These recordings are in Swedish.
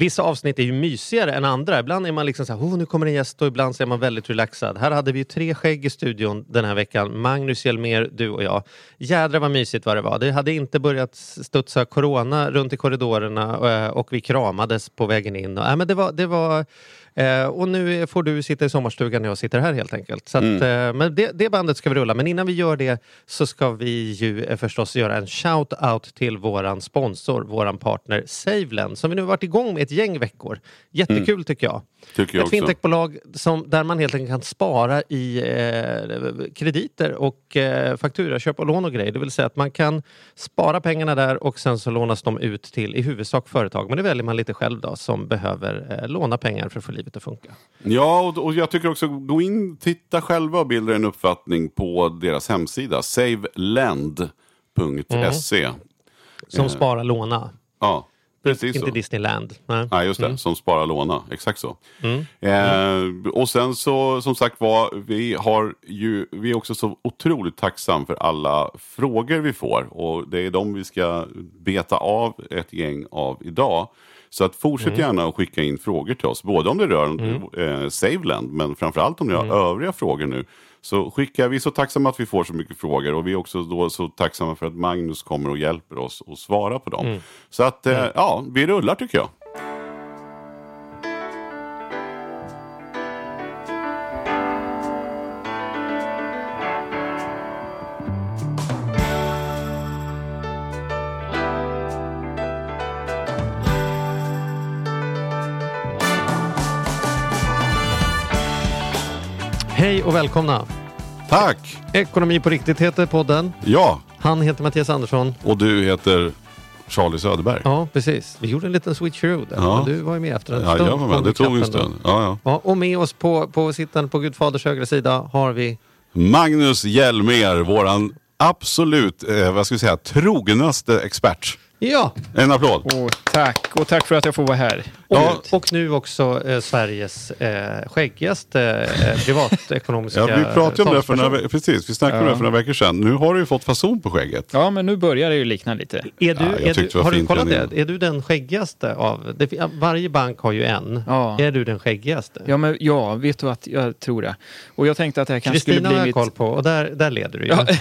vissa avsnitt är ju mysigare än andra. Ibland är man liksom så här, oh, nu kommer en gäst och ibland så är man väldigt relaxad. Här hade vi ju tre skägg i studion den här veckan. Magnus Hjelmer, du och jag. Jädra vad mysigt vad det var. Det hade inte börjat studsa corona runt i korridorerna eh, och vi kramades på vägen in. Och, äh, men det var, det var Eh, och nu får du sitta i sommarstugan och jag sitter här helt enkelt. Så att, Mm. eh, men det, det bandet ska vi rulla. Men innan vi gör det så ska vi ju förstås göra en shout-out till våran sponsor, våran partner Saveland som vi nu varit igång med ett gäng veckor. Jättekul tycker jag. Tycker jag Ett fintechbolag som, där man helt enkelt kan spara i eh, krediter och eh, fakturaköp och lån och grejer. Det vill säga att man kan spara pengarna där och sen så lånas de ut till i huvudsak företag. Men det väljer man lite själv då som behöver eh, låna pengar för att få livet att funka. Ja, och, och jag tycker också gå in, titta själva och bilda en uppfattning på deras hemsida. savelend.se. Som spara låna. Ja, precis Inte så. Disneyland. Nej. Nej, just det. Som spara låna. Exakt så. Eh, och sen så, som sagt var, vi, har ju, vi är också så otroligt tacksam för alla frågor vi får. Och det är de vi ska beta av ett gäng av idag. Så att fortsätt gärna att skicka in frågor till oss. Både om det rör eh, Saveland, men framförallt om ni har övriga frågor nu. Så skickar vi är så tacksamma att vi får så mycket frågor och vi är också då så tacksamma för att Magnus kommer och hjälper oss att svara på dem. Så att, eh, ja, vi rullar tycker jag. Välkomna! Tack! Ekonomi på riktigt heter podden. Ja, Han heter Mattias Andersson. och du heter Charlie Söderberg. Ja, precis. Vi gjorde en liten switcheroo där. Ja. Du var ju med efter en Ja, stund. jag var med. Det tog en stund. Ja, ja. Ja, och med oss på, på sittande på Gud faders högra sida har vi Magnus Hjelmer, våran absolut, eh, vad ska vi säga, trognaste expert. Ja, En applåd. Åh, tack, och tack för att jag får vara här. Och, och nu också eh, Sveriges eh, skäggigaste eh, privatekonomiska Ja, vi pratade om det för några, precis, vi snackade om Ja. det för några veckor sedan. Nu har du ju fått fason på skägget. Ja, men nu börjar det ju likna lite. Är du, Ja, är du, har du kollat det? Är du den skäggigaste av... Det, varje bank har ju en. Ja. Är du den skäggigaste? Ja, men ja, vet du att jag tror det. Och jag tänkte att det här kanske skulle Kristina bli har jag mitt... koll på och där, där leder du ju. Ja.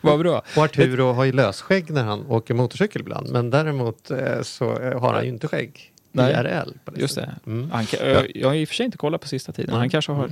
Vad bra. Och Arturo har ju lösskägg när han åker motorcykel ibland. Men däremot eh, så eh, har han ju inte skägg. Nej. IRL. På det Just det. Mm. Han, jag, har i och för sig inte kollat på sista tiden. Nej. Han kanske har.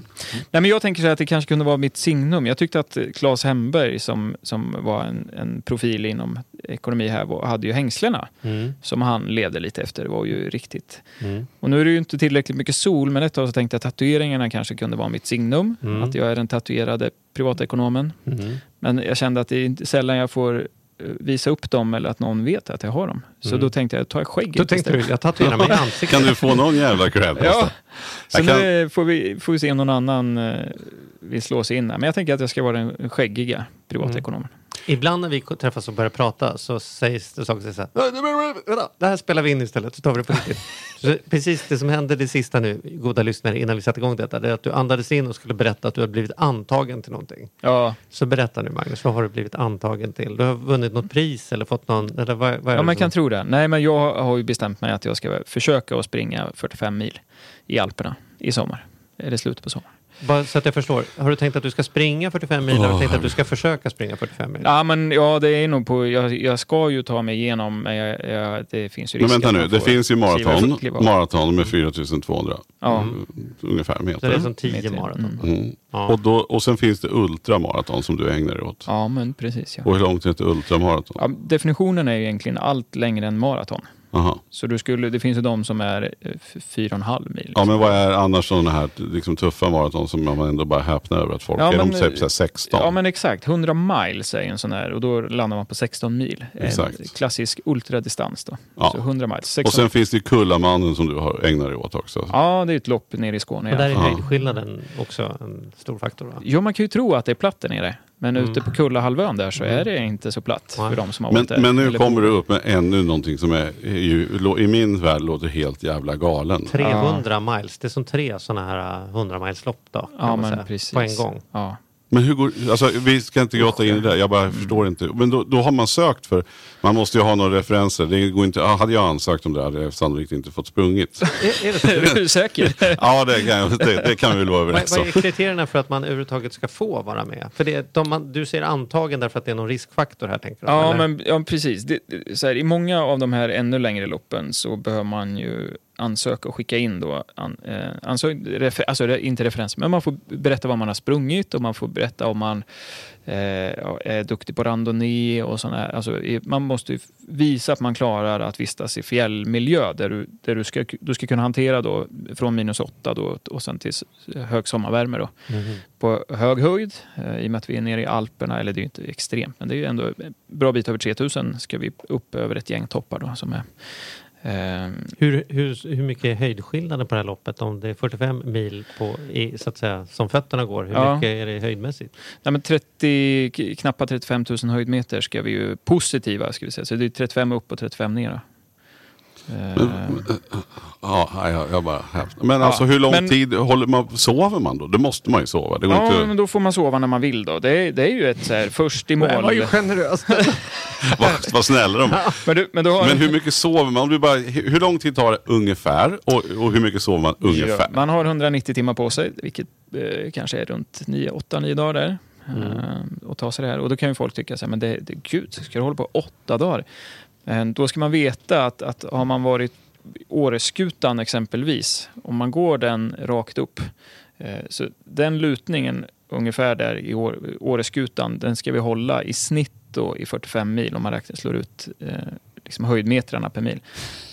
Nej, men jag tänker så här att det kanske kunde vara mitt signum. Jag tyckte att Claes Hemberg som, som var en, en profil inom ekonomi här hade ju hängslena Mm. som han levde lite efter. Det var ju riktigt. Mm. Och nu är det ju inte tillräckligt mycket sol, men ett tag så tänkte jag att tatueringarna kanske kunde vara mitt signum. Mm. Att jag är den tatuerade privatekonomen. Mm. Men jag kände att det är sällan jag får visa upp dem eller att någon vet att jag har dem. Så Mm. då tänkte jag, tar jag skägget Då tänkte du, istället. jag tatuerar mig i ansiktet. Kan du få någon jävla cred? Ja, så Jag kan- nu får vi, får vi se om någon annan eh, vill slå sig in här. Men jag tänker att jag ska vara den skäggiga privatekonomen. Ibland när vi träffas och börjar prata så sägs det saker så här. "Vänta, Det här spelar vi in istället, så tar vi det på riktigt. Precis det som hände det sista nu, goda lyssnare, innan vi satte igång detta, det är att du andades in och skulle berätta att du har blivit antagen till någonting. Ja, Så berätta nu Magnus, vad har du blivit antagen till? Du har vunnit något pris eller fått någon, eller vad, vad ja man kan tro det. Nej, men jag har ju bestämt mig att jag ska försöka att springa 45 mil i Alperna i sommar. Är det slutet på sommaren? Bara så att jag förstår, har du tänkt att du ska springa 45 mil eller har du tänkt att du ska försöka springa 45 mil? Ja, men ja, det är nog på... Jag, jag ska ju ta mig igenom, men jag, jag, det finns ju Men risk vänta nu, det finns ju maraton, maraton med 4200 Ja. mm, ungefär Så det är meter. som 10 Meter. maraton? Mm. Ja. Och, då, och sen finns det ultramaraton som du ägnar dig åt. Ja, men precis. Ja. Och hur långt är ett ultramaraton? Ja, definitionen är ju egentligen allt längre än maraton. Aha. Så du skulle, det finns ju de som är eh, f- fyra och en halv mil. Ja men vad är annars sådana här liksom, tuffa maraton som man ändå bara häpnar över att folk Ja, är? De men, typ så här 16. Ja men exakt, 100 miles är en sån här och då landar man på 16 mil. Exakt. En klassisk ultradistans då. Ja. Så 100 miles. 16. och sen finns det ju Kullamannen som du har ägnat dig åt också. Ja, det är ett lopp nere i Skåne. Och där Ja. är Ja. höjdskillnaden också en stor faktor va? Jo, man kan ju tro att det är platt där nere. Men Mm. ute på Kullahalvön där så är det inte så platt för de som har Men, där. men nu kommer du upp med ännu någonting som är, ju, i min värld låter helt jävla galen. 300 miles, det är som tre sådana här 100 miles lopp då. Ja, men säga, precis. På en gång. Ja. Men hur går, alltså, vi ska inte gråta in i det, jag bara förstår inte. Men då, då har man sökt för, man måste ju ha några referenser. Det går inte, ah, hade jag ansökt om det hade jag sannolikt inte fått sprungit. Är, är det? Är du säker? ja, det kan, det, det kan vi väl vara Vad, överens vad om. är kriterierna för att man överhuvudtaget ska få vara med? För det, de, man, du säger antagen därför att det är någon riskfaktor här tänker du? Ja, eller? men, ja precis. Det, det- så här, I många av de här ännu längre loppen så behöver man ju ansöka och skicka in då, an, eh, ansök, refer, alltså inte referens, men man får berätta vad man har sprungit och man får berätta om man eh, är duktig på randonnée och sådana. Alltså, man måste visa att man klarar att vistas i fjällmiljö där du, där du, ska, du ska kunna hantera då från minus åtta då, och sen till hög sommarvärme. Då Mhm. på hög höjd eh, i och med att vi är nere i Alperna, eller det är ju inte extremt, men det är ju ändå en bra bit över 3000 ska vi upp över ett gäng toppar då som är Hur, hur, hur mycket är höjdskillnaden på det här loppet? Om det är 45 mil på, i, så att säga, som fötterna går, hur Ja. mycket är det höjdmässigt? nej, men 30, k- knappa 35 000 höjdmeter ska vi ju positiva, ska vi säga. Så det är 35 upp och 35 ner. Då. Eh, Ja, jag, jag bara häpnar. Men Ja, alltså hur lång men- tid håller man, sover man då? Det måste man ju sova. Det går Ja, inte, men då får man sova när man vill då. Det är, det är ju ett så här, först i mål. Det var ju generöst. vad, vad snälla de är. Men, du, men, du har Men hur mycket sover man? Om du bara, hur lång tid tar det ungefär? Och, och hur mycket sover man ungefär? Ja, man har 190 timmar på sig, vilket eh, kanske är runt 8-9 dagar där. Eh, och ta sig det här. Och då kan ju folk tycka så här, men det, det, gud, ska du hålla på åtta dagar? Men då ska man veta att, att har man varit Åreskutan exempelvis, om man går den rakt upp, eh, så den lutningen ungefär där i Åreskutan, den ska vi hålla i snitt då i 45 mil om man räknar, slår ut eh, liksom höjdmetrarna per mil.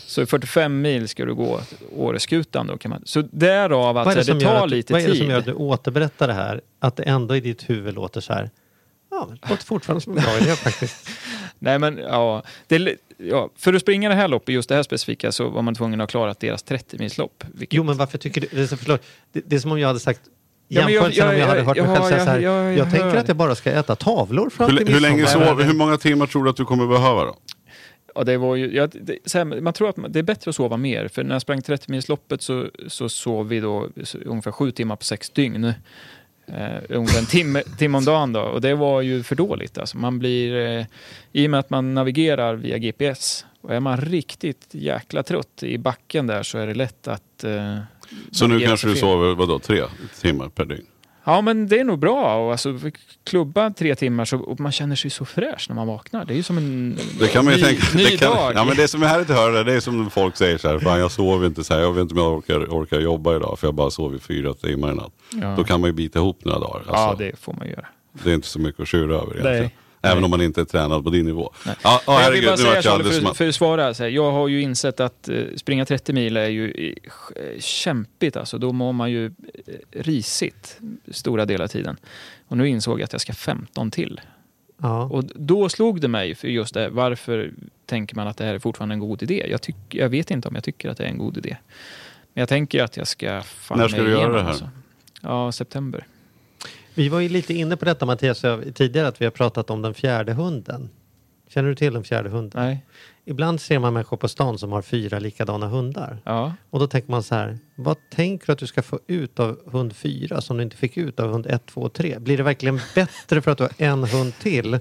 Så i 45 mil ska du gå Åreskutan då kan man... Så därav att det, det tar att, lite vad är det tid. som gör att du återberättar det här? Att det ändå i ditt huvud låter så här. Ja, det låter fortfarande som en bra idé faktiskt. Nej men ja, det, ja, för att springa det här loppet, just det här specifika, så var man tvungen att klara deras 30-milslopp. vilket- Jo, men varför tycker du... Det förlåt, det, det är som om jag hade sagt Ja, men jag- jämförelsen om jag hade hört mig själv säga jag- så här. jag- jag Jag tänker att jag bara ska äta tavlor fram Hur, till hur, länge sover, hur många timmar tror du att du kommer behöva då? Ja, det var ju, ja, det, så här, man tror att man, det är bättre att sova mer, för när jag sprang 30-milsloppet så, så sov vi då så, ungefär sju timmar på sex dygn. Eh, ungefär en timme, timme om dagen då, och det var ju för dåligt. Alltså, man blir, eh, I och med att man navigerar via GPS, och är man riktigt jäkla trött i backen där så är det lätt att eh, Så nu kanske du sover vadå, tre timmar per dygn? Ja, men det är nog bra. Och alltså, klubba tre timmar så, och man känner sig så fräsch när man vaknar. Det är ju som en Det kan man ny, tänka. ny Det, kan, dag. ja, men det som är härligt att höra det är som folk säger så här, fan jag sover inte så här, jag vet inte om jag orkar, orkar jobba idag för jag bara sov i fyra timmar i natt. Ja. Då kan man ju bita ihop några dagar. ja, Alltså, det får man göra. det är inte så mycket att tjura över egentligen. Nej. Även om man inte är tränad på din nivå. Nej. Ja, Men jag vill bara säga Charlie, för, för att svara, så här, jag har ju insett att eh, springa 30 mil är ju eh, kämpigt. Alltså, då mår man ju eh, risigt stora delar av tiden. Och nu insåg jag att jag ska 15 till. Ja. Och då slog det mig för just det, varför tänker man att det här är fortfarande en god idé? Jag, tyck, jag vet inte om jag tycker att det är en god idé. Men jag tänker att jag ska fan När ska du göra det här? Alltså. Ja, september. Vi var ju lite inne på detta Mattias jag- tidigare att vi har pratat om den fjärde hunden. Känner du till den fjärde hunden? Nej. Ibland ser man människor på stan som har fyra likadana hundar. Ja. Och då tänker man så här, vad tänker du att du ska få ut av hund fyra som du inte fick ut av hund ett, två och tre? Blir det verkligen bättre för att du har en hund till?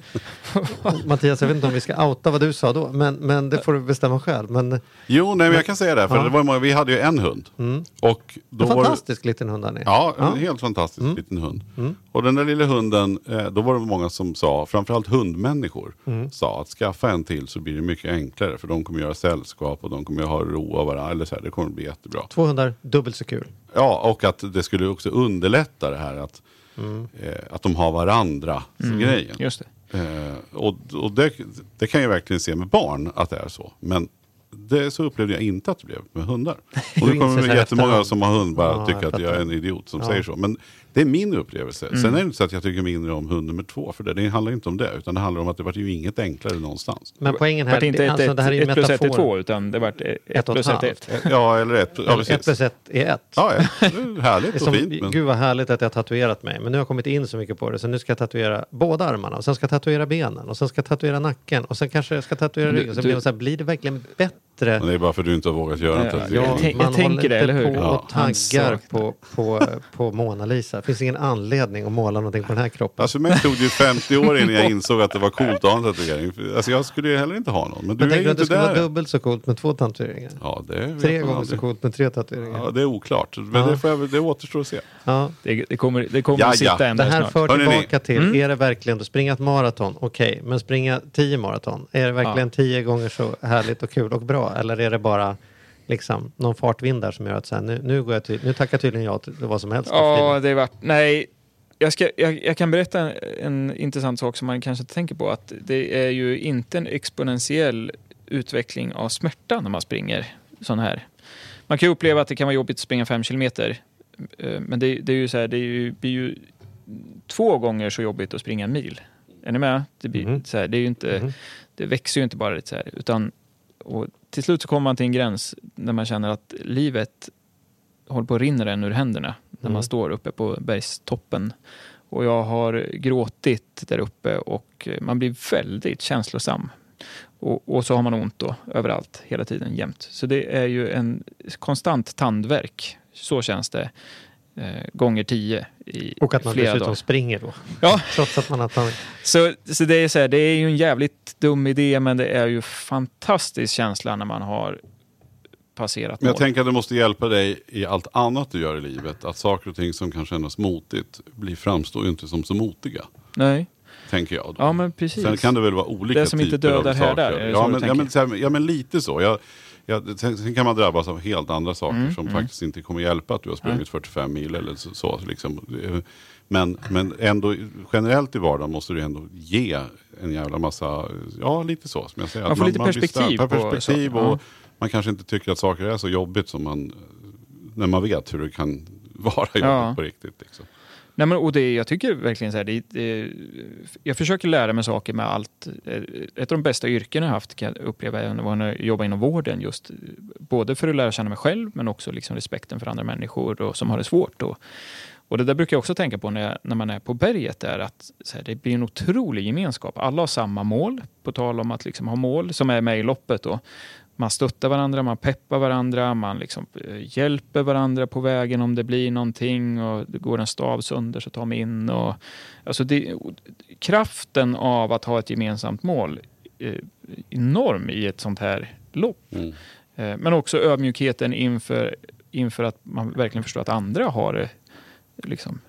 Mattias, jag vet inte om vi ska outa vad du sa då, men, men det får du bestämma själv. Men Jo, nej, men jag kan säga det, för Ja. det var många, vi hade ju en hund. mm, Och då en var det- fantastisk liten hund är. Ja, en Ja. helt fantastisk Mm. liten hund. Mm. Och den där lilla hunden, eh, då var det många som sa, framförallt hundmänniskor, Mm. sa att skaffa en till så blir det mycket enklare. För de kommer göra sällskap och de kommer ha ro av varandra. Eller så här, det kommer bli jättebra. Två hundar, dubbelt så kul. Ja, och att det skulle också underlätta det här att, Mm. eh, att de har varandra, Mm. grejen. Just det. Eh, och och det, det kan jag verkligen se med barn att det är så. Men det, så upplevde jag inte att det blev med hundar. Och nu kommer det jättemånga efterhand. som har hund bara Ja, tycka att jag är en idiot som Ja. säger så. Men det är min upplevelse. Mm. Sen är det inte så att jag tycker mindre om hund nummer två. För det, det handlar inte om det. Utan det handlar om att det var ju inget enklare någonstans. Men poängen Det här, vart inte det, ett, alltså, ett, det här är ju ett plus ett är två, utan det vart ett, Ett och plus ett ett ett. Ja, eller ett. Ja, Ett precis. plus ett är ett. Ja, ja. Det är Det är härligt och som, fint. Men... Gud vad härligt att jag har tatuerat mig. Men nu har jag kommit in så mycket på det. Så nu ska jag tatuera båda armarna. Och sen ska jag tatuera benen. Och sen ska jag tatuera nacken. Och sen kanske jag ska tatuera Du- ryggen. Så du- blir, det så här, blir det verkligen bättre? Men det är bara för att du inte har vågat göra Ja, det. ja. Jag tänker det, inte eller hur? på Ja. och taggar på, på, på Mona Lisa. finns ingen anledning att måla någonting på den här kroppen. Alltså mig tog det ju 50 år innan jag insåg att det var coolt att ha en tatuering. Alltså jag skulle ju heller inte ha någon. Men du Men är ju du att det inte skulle vara dubbelt så coolt med två tatueringar? Ja, det Tre gånger aldrig. så coolt med tre tatueringar? Ja, det är oklart. Men Ja. det, får jag, det återstår att se. Ja. Det, det kommer, det kommer Ja, att sitta ja. en Det här snart. för Hörrni, tillbaka till, Mm. är det verkligen att springa ett maraton? Okej, men springa tio maraton, är det verkligen tio gånger så härligt och kul och bra? Eller är det bara liksom någon fartvind där som gör att så här, nu, nu, går jag till, nu tackar tydligen jag till vad som helst. Ja, det är vart... Nej, jag, ska, jag, jag kan berätta en, en intressant sak som man kanske inte tänker på. Att det är ju inte en exponentiell utveckling av smärta när man springer sån här. Man kan ju uppleva att det kan vara jobbigt att springa fem kilometer. eh, Men det, det är ju så här, det är ju, blir ju två gånger så jobbigt att springa en mil. Är ni med? Det, blir, Mhm. så här, det, är ju inte, Mhm. det växer ju inte bara lite så här. Utan, och till slut så kommer man till en gräns när man känner att livet håller på att rinna en ur händerna när Mm. man står uppe på bergstoppen. Och jag har gråtit där uppe och man blir väldigt känslosam. Och, och så har man ont då överallt, hela tiden, jämt. Så det är ju en konstant tandvärk. Så känns det. Eh, gånger tio i Och att man flera dessutom dagar. springer då. Ja, Trots att man har tagit... så, så det är så här, det är ju en jävligt dum idé, men det är ju fantastisk känsla när man har passerat Men jag mål. tänker att det måste hjälpa dig i allt annat du gör i livet. Att saker och ting som kan kännas motigt blir, framstår ju inte som så motiga. Nej, Tänker jag. Då. ja men precis. Sen kan det väl vara olika Det som inte typer dödar av härdar, saker. är det ja, men, ja, men, så här, ja, men lite så. Jag, jag, sen, kan man drabbas av helt andra saker Mm, som mm. faktiskt inte kommer hjälpa att du har sprungit 45 mil eller så. så liksom. men, men ändå generellt i vardagen måste du ändå ge en jävla massa, ja lite så som jag säger. Man får lite blir perspektiv på perspektiv saker, och ja. man kanske inte tycker att saker är så jobbigt som man, när man vet hur det kan vara jobbigt Ja. på riktigt. Liksom. Nej, men, och det, jag tycker verkligen så här, det, det, jag försöker lära mig saker med allt. Eh, ett av de bästa yrken jag haft kan jag uppleva är var när jag jobbade inom vården. Just, både för att lära känna mig själv men också liksom respekten för andra människor och, som har det svårt. Och, och det där brukar jag också tänka på när, jag, när man är på berget. Är att så här, det blir en otrolig gemenskap. Alla har samma mål, på tal om att liksom ha mål som är med i loppet. Då. Man stöttar varandra, man peppar varandra, man liksom eh, hjälper varandra på vägen om det blir någonting och det går en stav sönder så tar man in. Och, alltså det, kraften av att ha ett gemensamt mål är enorm i ett sånt här lopp. Mm. Eh, Men också ödmjukheten inför, inför att man verkligen förstår att andra har det liksom,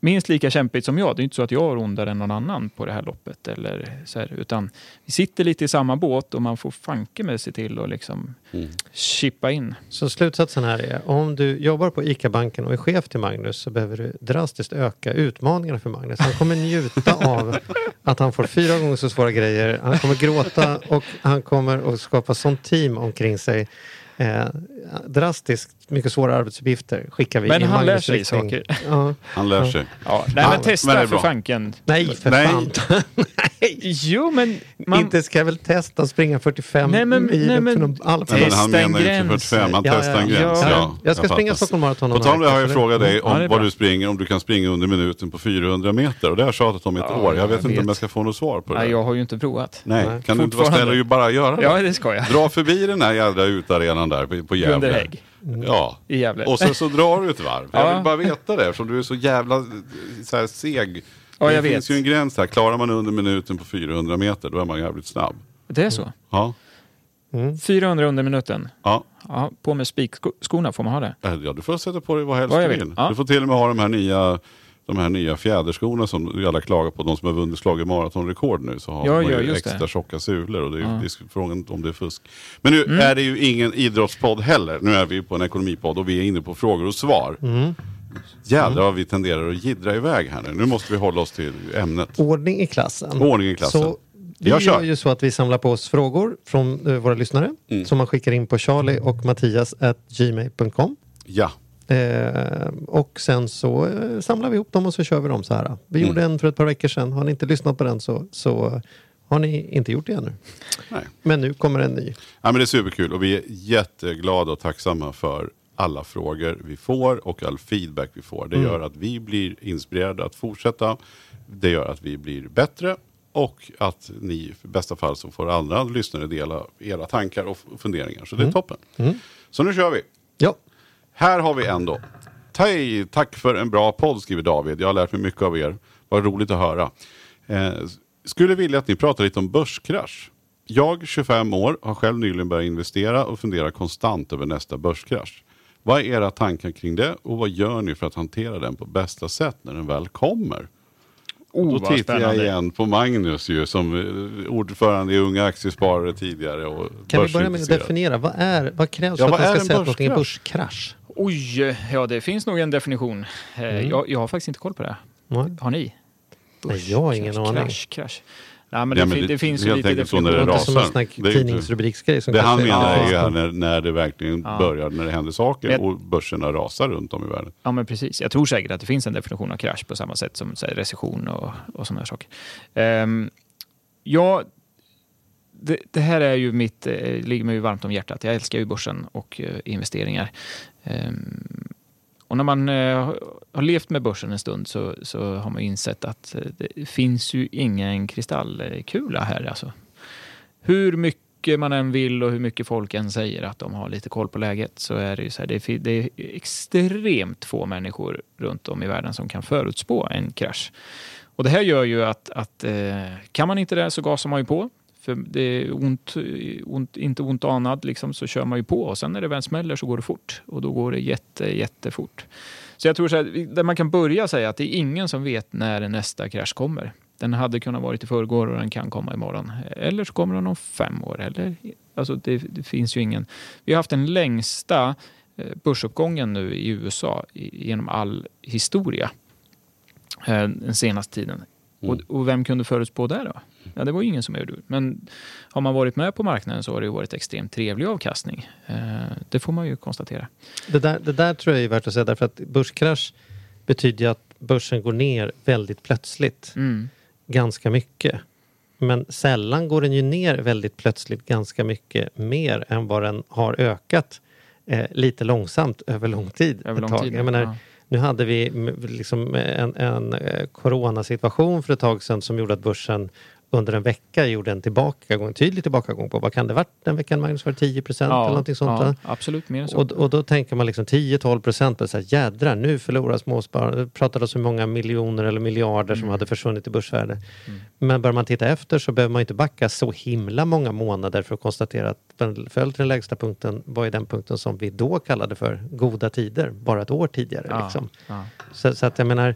minst lika kämpigt som jag. Det är inte så att jag är ondare än någon annan på det här loppet. Eller så här, utan vi sitter lite i samma båt och man får fanke med sig till och liksom Mm. chippa in. Så slutsatsen här är, om du jobbar på ICA-banken och är chef till Magnus så behöver du drastiskt öka utmaningarna för Magnus. Han kommer njuta av att han får fyra gånger så svåra grejer, han kommer gråta och han kommer att skapa sånt team omkring sig. Eh, drastiskt mycket svåra arbetsuppgifter skickar vi Men i han lär sig riktning. saker. Ja. Han lär sig. Ja, nej, men men det testa är för fanken. Nej, för Nej. fan. Jo, men... Man, Inte ska jag väl testa att springa 45 Nej, men- mil nej, men- någon alp. Nej, men han menar ju inte gräns. 45, han Ja, testar ja, en ja. gräns. Ja. Ja, Jag ska springa fattar. Stockholm Marathon På tal om det har jag frågat dig om vad du springer, om du kan springa under minuten på 400 meter. Och det har jag tjatat om i ett Ja, år. Jag vet jag inte om vet. jag ska få något svar på det. nej, jag har ju inte provat. Nej, Nej. kan du inte vara snäll och bara göra det? Ja, det ska jag. Dra förbi den här jävla utarenan där på Gävle. Ja. i Gävle. Och sen så drar du ett varv. Jag Ja. vill bara veta det eftersom du är så jävla så här, seg. Ja, det jag finns vet. ju en gräns här. Klarar man under minuten på 400 meter då är man jävligt snabb. Det är så? Ja. 400 under minuten. Ja. Ja, på med spikskorna får man ha det. Eh, ja, du får sätta på dig vad helst Vad du vill. Ja. Du får till och med ha de här nya de här nya fjäderskorna som alla klagar på, de som har vunnit slagit maratonrekord nu, så har Ja, man ja, ju extra det. tjocka sulor och det är Ja. det är frågan om det är fusk. Men nu Mm. är det ju ingen idrottspodd heller. Nu är vi på en ekonomipodd och vi är inne på frågor och svar. Mm. Jädrar vad vi tenderar att jiddra iväg här nu. Nu måste vi hålla oss till ämnet. Ordning i klassen. Ordning i klassen. Så vi Jag gör ju så att vi samlar på oss frågor från eh, våra lyssnare Mm. som man skickar in på charlie och mattias at gmail.com. Ja, Eh, och sen så eh, samlar vi ihop dem och så kör vi dem så här. Vi Mm. gjorde en för ett par veckor sedan. Har ni inte lyssnat på den så, så har ni inte gjort det ännu. nej. Men nu kommer en ny. Ja, men det är superkul och vi är jätteglada och tacksamma för alla frågor vi får och all feedback vi får. Det Mm. gör att vi blir inspirerade att fortsätta. Det gör att vi blir bättre och att ni i bästa fall så får andra lyssnare dela era tankar och funderingar. Så det är toppen. Mm. Så nu kör vi. Här har vi en då. Hej, tack för en bra podd skriver David. Jag har lärt mig mycket av er. Vad roligt att höra. Eh, skulle vilja att ni pratar lite om börskrasch. Jag, 25 år, har själv nyligen börjat investera och funderar konstant över nästa börskrasch. Vad är era tankar kring det och vad gör ni för att hantera den på bästa sätt när den väl kommer? Oh, Då tittar jag spännande. igen på Magnus ju som eh, ordförande i Unga Aktiesparare tidigare. Och Kan vi börja med att definiera, vad, är, vad krävs Ja, för att man ska en säga att något är en börskrasch? Oj, ja det finns nog en definition. Eh, Mm. Jag, jag har faktiskt inte koll på det. Nej. Har ni? Nej, jag har ingen aning. Krasch, krasch. Nej, men Ja, det, men fin- det- det finns ju helt lite enkelt så när Det det definitioner. inte som en rasar. sån här Det tidningsrubriksgrej som Det han menar är ju Ja. när, när det verkligen Ja. börjar, när det händer saker Men- och börserna rasar runt om i världen. Ja, men precis. Jag tror säkert att det finns en definition av krasch på samma sätt som så här, recession och, och sådana här saker. Um, ja, det, det här är ju mitt, eh, ligger mig ju varmt om hjärtat. Jag älskar ju börsen och eh, investeringar. Ehm, och när man eh, har levt med börsen en stund så, så har man insett att eh, det finns ju ingen kristallkula här. Alltså. Hur mycket man än vill och hur mycket folk än säger att de har lite koll på läget så är det ju så här, det är, det är extremt få människor runt om i världen som kan förutspå en krasch. Och det här gör ju att, att eh, kan man inte det så gasar man ju på. För det är ont, ont, inte ont anad, liksom, så kör man ju på. Och sen när det väl smäller så går det fort. Och då går det jätte, jättefort. Så jag tror så här, där man kan börja säga att det är ingen som vet när nästa krasch kommer. Den hade kunnat varit i förrgår och den kan komma imorgon. Eller så kommer den om fem år. Eller, alltså det, det finns ju ingen... Vi har haft den längsta eh, börsuppgången nu i USA genom all historia eh, den senaste tiden. Mm. Och, och vem kunde förutspå det då? Ja, det var ju ingen som gjorde det. Men har man varit med på marknaden så har det ju varit extremt trevlig avkastning. Eh, det får man ju konstatera. Det där, det där tror jag är värt att säga därför att börskrasch betyder ju att börsen går ner väldigt plötsligt. Mm. ganska mycket. Men sällan går den ju ner väldigt plötsligt ganska mycket mer än vad den har ökat eh, lite långsamt över lång tid. Över lång tid. Jag menar, ja. Nu hade vi liksom en, en eh, coronasituation för ett tag sedan som gjorde att börsen under en vecka gjorde en tillbakagång, en tydlig tillbakagång på vad kan det varit den veckan Magnus? Var det 10 procent eller någonting sånt? ja, absolut, mer än så. Och, och då tänker man liksom 10-12 procent på så här, jädrar nu förlorar småsparare. Det pratades om hur många miljoner eller miljarder som Mm. hade försvunnit i börsvärde. Men börjar man titta efter så behöver man inte backa så himla många månader för att konstatera att föll till den lägsta punkten var ju den punkten som vi då kallade för goda tider, bara ett år tidigare. ja, Liksom. ja. Så, så att jag menar,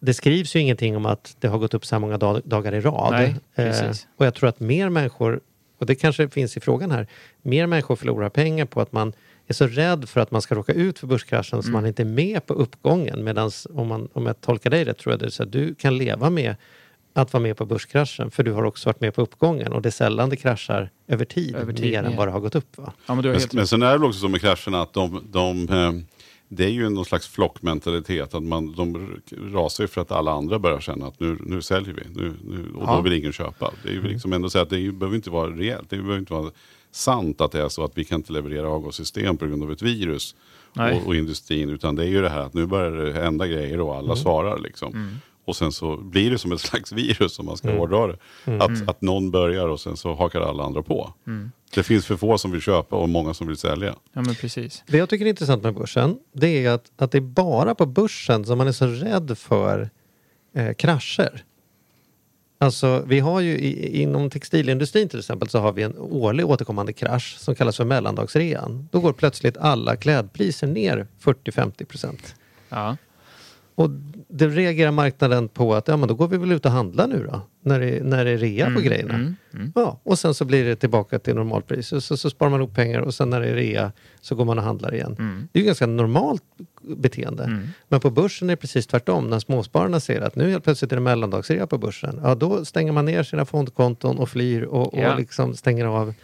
det skrivs ju ingenting om att det har gått upp så här många dag, dagar i rad. Nej, precis. och jag tror att mer människor, och det kanske finns i frågan här, mer människor förlorar pengar på att man är så rädd för att man ska råka ut för börskraschen så Mm. man inte är med på uppgången. Medan om, man, om jag tolkar dig rätt tror jag det är så att du kan leva med att vara med på börskraschen för du har också varit med på uppgången och det är sällan det kraschar över tid, Över tid, mer än ja. vad det har gått upp. Va? ja, men du har Men, helt men sen är det väl också så med krascherna att de, de, eh, det är ju någon slags flockmentalitet. Att man, de rasar ju för att alla andra börjar känna att nu, nu säljer vi. Nu, nu, och Ja. då vill ingen köpa. Det är ju liksom ändå så att det behöver inte vara reellt. Det behöver inte vara sant att det är så att vi kan inte leverera avgassystem på grund av ett virus. Och, och industrin. Utan det är ju det här att nu börjar det hända grejer och alla svarar liksom. Och sen så blir det som ett slags virus om man ska hårdra det. Att, att någon börjar och sen så hakar alla andra på. Det finns för få som vill köpa och många som vill sälja. Ja, men precis. Det jag tycker är intressant med börsen det är att, att det är bara på börsen som man är så rädd för eh, krascher. Alltså vi har ju i, inom textilindustrin till exempel så har vi en årlig återkommande krasch som kallas för mellandagsrean. Då går plötsligt alla klädpriser ner 40-50 procent. Ja. Och det reagerar marknaden på att ja, men då går vi väl ut och handlar nu då, när det, när det är rea på grejerna. Mm, mm. Ja, och sen så blir det tillbaka till normalpris. Så, så, så sparar man ihop pengar och sen när det är rea så går man och handlar igen. Mm. Det är ju ganska normalt beteende. Mm. Men på börsen är det precis tvärtom. När småspararna ser att nu helt plötsligt är det mellandagsrea på börsen. Ja, då stänger man ner sina fondkonton och flyr och, och Ja. liksom stänger av.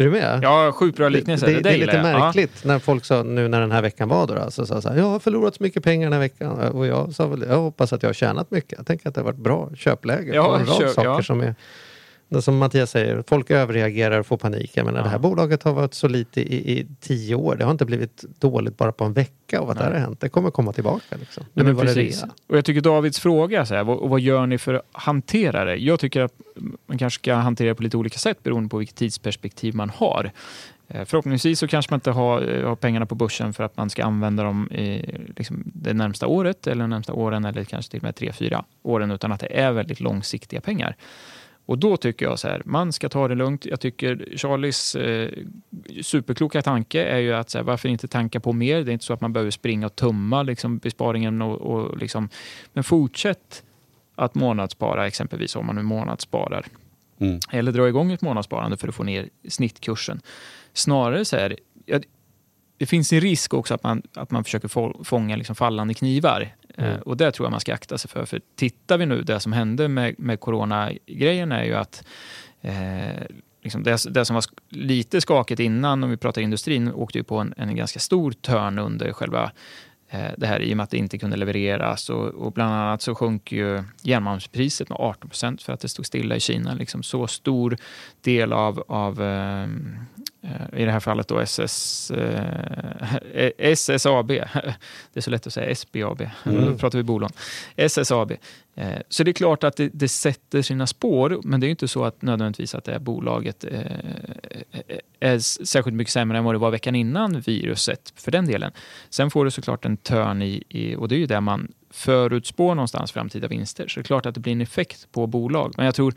Är du med? Ja, sjukt bra liknelse. Det, det, det är lite märkligt när folk sa nu när den här veckan var då. Alltså, så, så här, jag har förlorat så mycket pengar den här veckan. Och jag sa väl, jag hoppas att jag har tjänat mycket. Jag tänker att det har varit bra köpläge Ja, på en rad köp- saker ja. som är det som Mattias säger, folk överreagerar och får panik. Jag menar, Ja. Det här bolaget har varit så lite i, i tio år. Det har inte blivit dåligt bara på en vecka av att det här har hänt. Det kommer komma tillbaka. Liksom. Nej, men precis. Och jag tycker Davids fråga, så här, vad, vad gör ni för att hantera det? Jag tycker att man kanske ska hantera det på lite olika sätt beroende på vilket tidsperspektiv man har. Eh, förhoppningsvis så kanske man inte har, eh, har pengarna på börsen för att man ska använda dem i liksom det närmsta året eller de närmsta åren eller kanske till och med tre, fyra åren utan att det är väldigt långsiktiga pengar. Och då tycker jag så här, man ska ta det lugnt. Jag tycker Charlies eh, superkloka tanke är ju att så här, varför inte tanka på mer? Det är inte så att man behöver springa och tumma liksom, besparingen och, och liksom, men fortsätt att månadsspara exempelvis om man nu månadssparar. Mm. Eller dra igång ett månadssparande för att få ner snittkursen. Snarare så här, det finns en risk också att man, att man försöker fånga liksom fallande knivar. Mm. Eh, och det tror jag man ska akta sig för. För tittar vi nu, det som hände med, med coronagrejen är ju att eh, liksom det, det, som var lite skakigt innan, om vi pratar industrin, åkte ju på en, en ganska stor törn under själva Eh, det här i och med att det inte kunde levereras. Och, och bland annat så sjönk ju järnmalmspriset med 18 procent för att det stod stilla i Kina. Liksom så stor del av, av eh, i det här fallet då SS, eh, SSAB. Det är så lätt att säga SBAB. Mm. Då pratar vi bolån. SSAB. Eh, så det är klart att det, det, sätter sina spår, men det är inte så att nödvändigtvis att det här bolaget eh, är särskilt mycket sämre än vad det var veckan innan viruset, för den delen. Sen får du såklart en törn i, i och det är ju det man förutspår någonstans framtida vinster. Så det är klart att det blir en effekt på bolag. Men jag tror,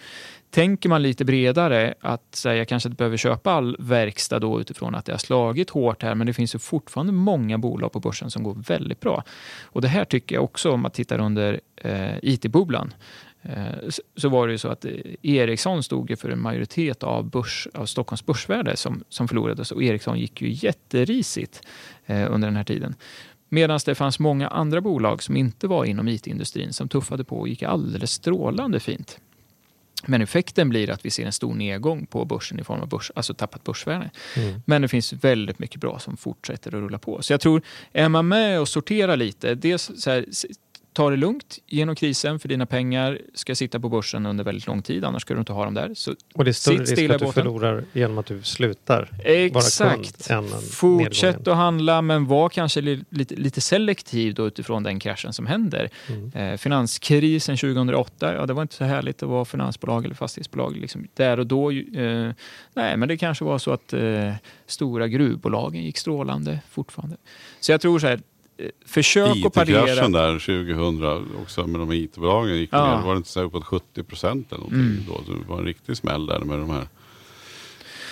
tänker man lite bredare att säga, jag kanske inte behöver köpa all verkstad då utifrån att det har slagit hårt här, men det finns ju fortfarande många bolag på börsen som går väldigt bra. Och det här tycker jag också om man tittar under eh, IT-bubblan. Eh, så var det ju så att eh, Ericsson stod för en majoritet av, börs, av Stockholms börsvärde som, som förlorades och Ericsson gick ju jätterisigt eh, under den här tiden. Medan det fanns många andra bolag som inte var inom IT-industrin som tuffade på och gick alldeles strålande fint. Men effekten blir att vi ser en stor nedgång på börsen i form av börs, alltså tappat börsvärde. Mm. Men det finns väldigt mycket bra som fortsätter att rulla på. Så jag tror, är man med och sorterar lite, dels så här, ta det lugnt genom krisen för dina pengar ska sitta på börsen under väldigt lång tid annars ska du inte ha dem där. Så och det är större risk att du förlorar genom att du slutar Exakt. Fortsätt att handla men var kanske lite, lite selektiv då utifrån den kraschen som händer. Mm. Eh, finanskrisen 2008, ja det var inte så härligt att vara finansbolag eller fastighetsbolag liksom, där och då. Eh, nej men det kanske var så att eh, stora gruvbolagen gick strålande fortfarande. Så jag tror så här, försök att parera. IT-kraschen där 2000 också med de här IT-bolagen gick ja. ner. Var det inte så uppåt 70 procent eller någonting mm. då? Så det var en riktig smäll där med de här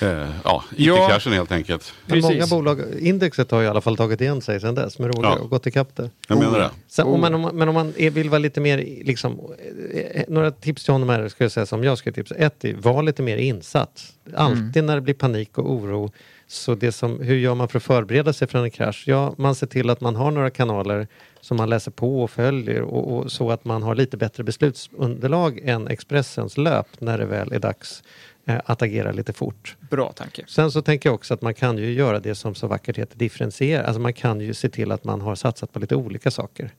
Eh, ja, IT-kraschen ja, helt enkelt. Men många bolag, indexet har i alla fall tagit igen sig sedan dess med råge ja. och gått ikapp det. Jag menar det. Sen, oh. om man, men om man vill vara lite mer, liksom, eh, några tips till honom här ska jag säga som jag ska tipsa. Ett, var lite mer insatt. Alltid mm. när det blir panik och oro så det som, hur gör man för att förbereda sig för en krasch? Ja, man ser till att man har några kanaler som man läser på och följer och, och så att man har lite bättre beslutsunderlag än Expressens löp när det väl är dags eh, att agera lite fort. Bra tanke. Sen så tänker jag också att man kan ju göra det som så vackert heter differentiera. Alltså man kan ju se till att man har satsat på lite olika saker.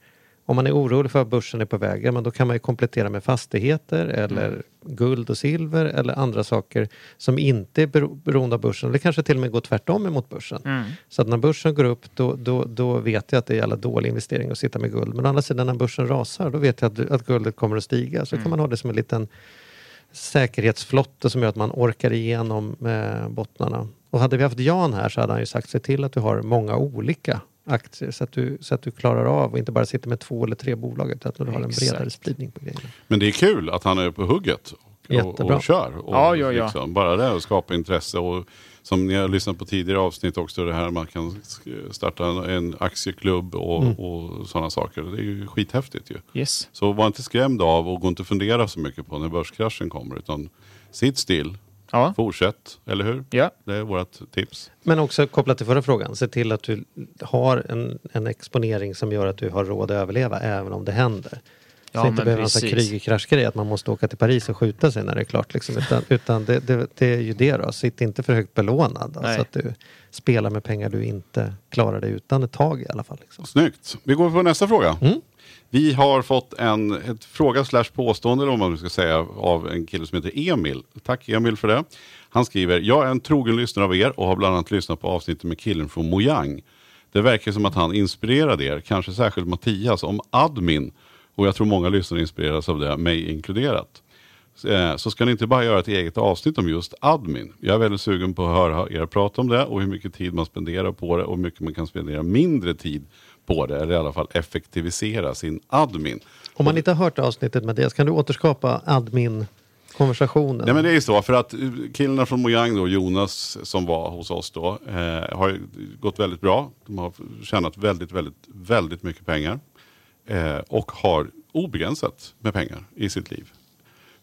Om man är orolig för att börsen är på väg, men då kan man ju komplettera med fastigheter eller mm. guld och silver eller andra saker som inte är beroende av börsen. Eller kanske till och med går tvärtom emot börsen. Mm. Så att när börsen går upp då, då, då vet jag att det är alla dålig investering att sitta med guld. Men å andra sidan när börsen rasar då vet jag att, att guldet kommer att stiga. Så mm. kan man ha det som en liten säkerhetsflotte som gör att man orkar igenom eh, bottnarna. Och hade vi haft Jan här så hade han ju sagt se till att du har många olika aktier så att, du, så att du klarar av och inte bara sitter med två eller tre bolag utan att du har en bredare spridning på grejerna. Men det är kul att han är på hugget och, och, och kör. Och ja, ja, ja. Liksom, bara det att skapa intresse och som ni har lyssnat på tidigare avsnitt också det här man kan starta en aktieklubb och, mm. och sådana saker. Det är ju skithäftigt ju. Yes. Så var inte skrämd av och gå inte fundera så mycket på när börskraschen kommer utan sitt still Ja. Fortsätt, eller hur? Ja. Det är vårt tips. Men också kopplat till förra frågan, se till att du har en, en exponering som gör att du har råd att överleva även om det händer. Ja, så inte behöver en krygerkraschgrej att man måste åka till Paris och skjuta sig när det är klart. Liksom. Utan, utan det, det, det, är ju det då, sitt inte för högt belånad. Alltså att du spelar med pengar du inte klarar dig utan ett tag i alla fall. Liksom. Snyggt. Vi går på nästa fråga. Mm. Vi har fått en ett fråga slash påstående om man ska säga av en kille som heter Emil. Tack Emil för det. Han skriver, jag är en trogen lyssnare av er och har bland annat lyssnat på avsnittet med killen från Mojang. Det verkar som att han inspirerade er, kanske särskilt Mattias, om admin. Och jag tror många lyssnare inspireras av det, mig inkluderat. Eh, så ska ni inte bara göra ett eget avsnitt om just admin. Jag är väldigt sugen på att höra er prata om det och hur mycket tid man spenderar på det och hur mycket man kan spendera mindre tid på det, eller i alla fall effektivisera sin admin. Om man inte har hört avsnittet Mattias, kan du återskapa admin konversationen? Nej men det är ju så, för att killarna från Mojang då, Jonas som var hos oss då, eh, har gått väldigt bra. De har tjänat väldigt, väldigt, väldigt mycket pengar. Eh, och har obegränsat med pengar i sitt liv.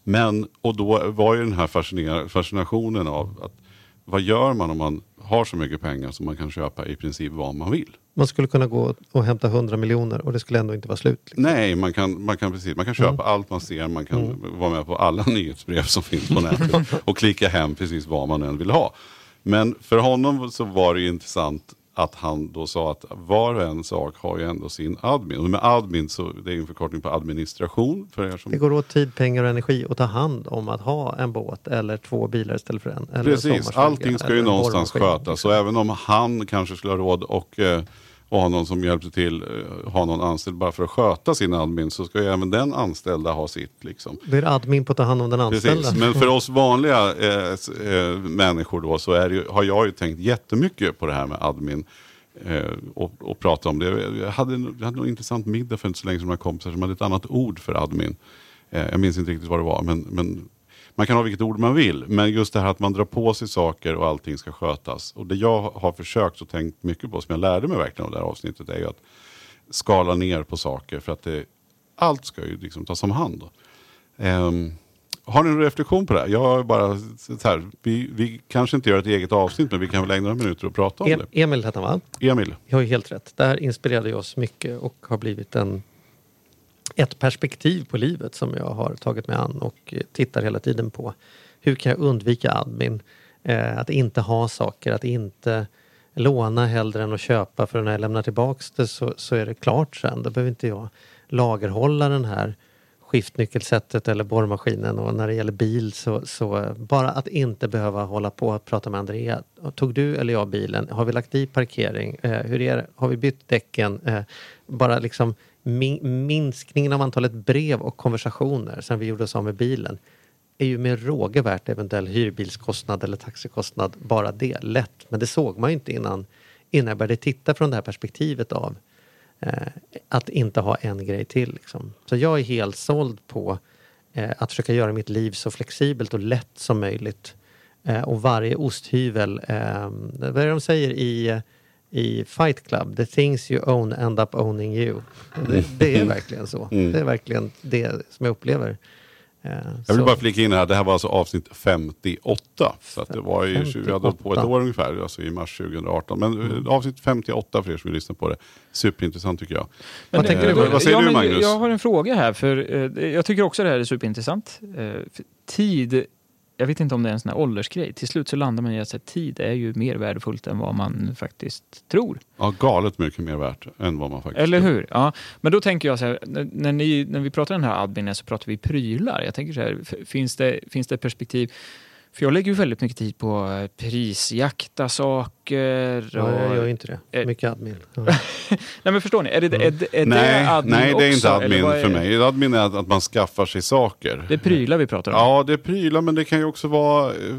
Men, och då var ju den här fascinationen av att vad gör man om man har så mycket pengar som man kan köpa i princip vad man vill? Man skulle kunna gå och hämta 100 miljoner och det skulle ändå inte vara slut. Liksom. Nej, man kan, man kan, precis, man kan köpa mm. allt man ser, man kan mm. vara med på alla nyhetsbrev som finns på nätet och klicka hem precis vad man än vill ha. Men för honom så var det ju intressant att han då sa att var och en sak har ju ändå sin admin. Och med admin så det är en förkortning på administration. För er som... Det går åt tid, pengar och energi att ta hand om att ha en båt eller två bilar istället för en. Precis, allting ska ju någonstans skötas. Och även om han kanske skulle ha råd och eh, och ha någon som hjälper till, eh, ha någon anställd bara för att sköta sin admin så ska ju även den anställda ha sitt. Liksom. Det är admin på att ta hand om den anställda. Precis. Men för oss vanliga eh, eh, människor då så är ju, har jag ju tänkt jättemycket på det här med admin. Eh, och, och prata om det. Jag hade, jag hade en intressant middag för inte så länge sedan med några kompisar som hade ett annat ord för admin. Jag minns inte riktigt vad det var men, men man kan ha vilket ord man vill, men just det här att man drar på sig saker och allting ska skötas. Och det jag har försökt och tänkt mycket på, som jag lärde mig verkligen av det här avsnittet, är ju att skala ner på saker. För att det, allt ska ju liksom tas om hand. Um, har ni en reflektion på det? Jag bara, så här, vi, vi kanske inte gör ett eget avsnitt, men vi kan väl ägna några minuter och prata om e det. Emil heter han va? Emil. Jag har ju helt rätt. Det här inspirerade oss mycket och har blivit en ett perspektiv på livet som jag har tagit mig an och tittar hela tiden på. Hur kan jag undvika admin? Eh, att inte ha saker, att inte låna hellre än att köpa för när jag lämnar tillbaks det så, så är det klart sen. Då behöver inte jag lagerhålla den här skiftnyckelsättet eller borrmaskinen och när det gäller bil så, så bara att inte behöva hålla på att prata med Andrea. Tog du eller jag bilen? Har vi lagt i parkering? Eh, hur är det? Har vi bytt däcken? Eh, bara liksom minskningen av antalet brev och konversationer sen vi gjorde oss av med bilen är ju med råge värt eventuell hyrbilskostnad eller taxikostnad, bara det, lätt. Men det såg man ju inte innan, innan jag började titta från det här perspektivet av eh, att inte ha en grej till. Liksom. Så jag är helt såld på eh, att försöka göra mitt liv så flexibelt och lätt som möjligt. Eh, och varje osthyvel, eh, vad är det de säger i i Fight Club, the things you own end up owning you. Det, det är verkligen så. Mm. Det är verkligen det som jag upplever. Uh, jag vill så. bara flika in här, det här var alltså avsnitt 58. Så att det var ju, 58. vi hade på ett år ungefär, alltså i mars 2018. Men mm. Eh, avsnitt 58 för er som vill lyssna på det. Superintressant tycker jag. Men, äh, du, vad säger ja, du Magnus? Jag har en fråga här, för uh, jag tycker också det här är superintressant. Uh, tid jag vet inte om det är en sån här åldersgrej. Till slut så landar man i att tid är ju mer värdefullt än vad man faktiskt tror. Ja, galet mycket mer värt än vad man faktiskt Eller tror. hur? Ja. Men då tänker jag så här, när, ni, när vi pratar den här adminen så pratar vi prylar. Jag tänker så här, finns det, finns det perspektiv för jag lägger ju väldigt mycket tid på eh, prisjakta saker. Ja, jag gör inte det. Mycket admin. Ja. nej men förstår ni, är det, är, är, är nej, det admin Nej, det är också, inte admin för mig. Admin är att, man skaffar sig saker. Det är prylar vi pratar om. Ja, det är prylar men det kan ju också vara, eh,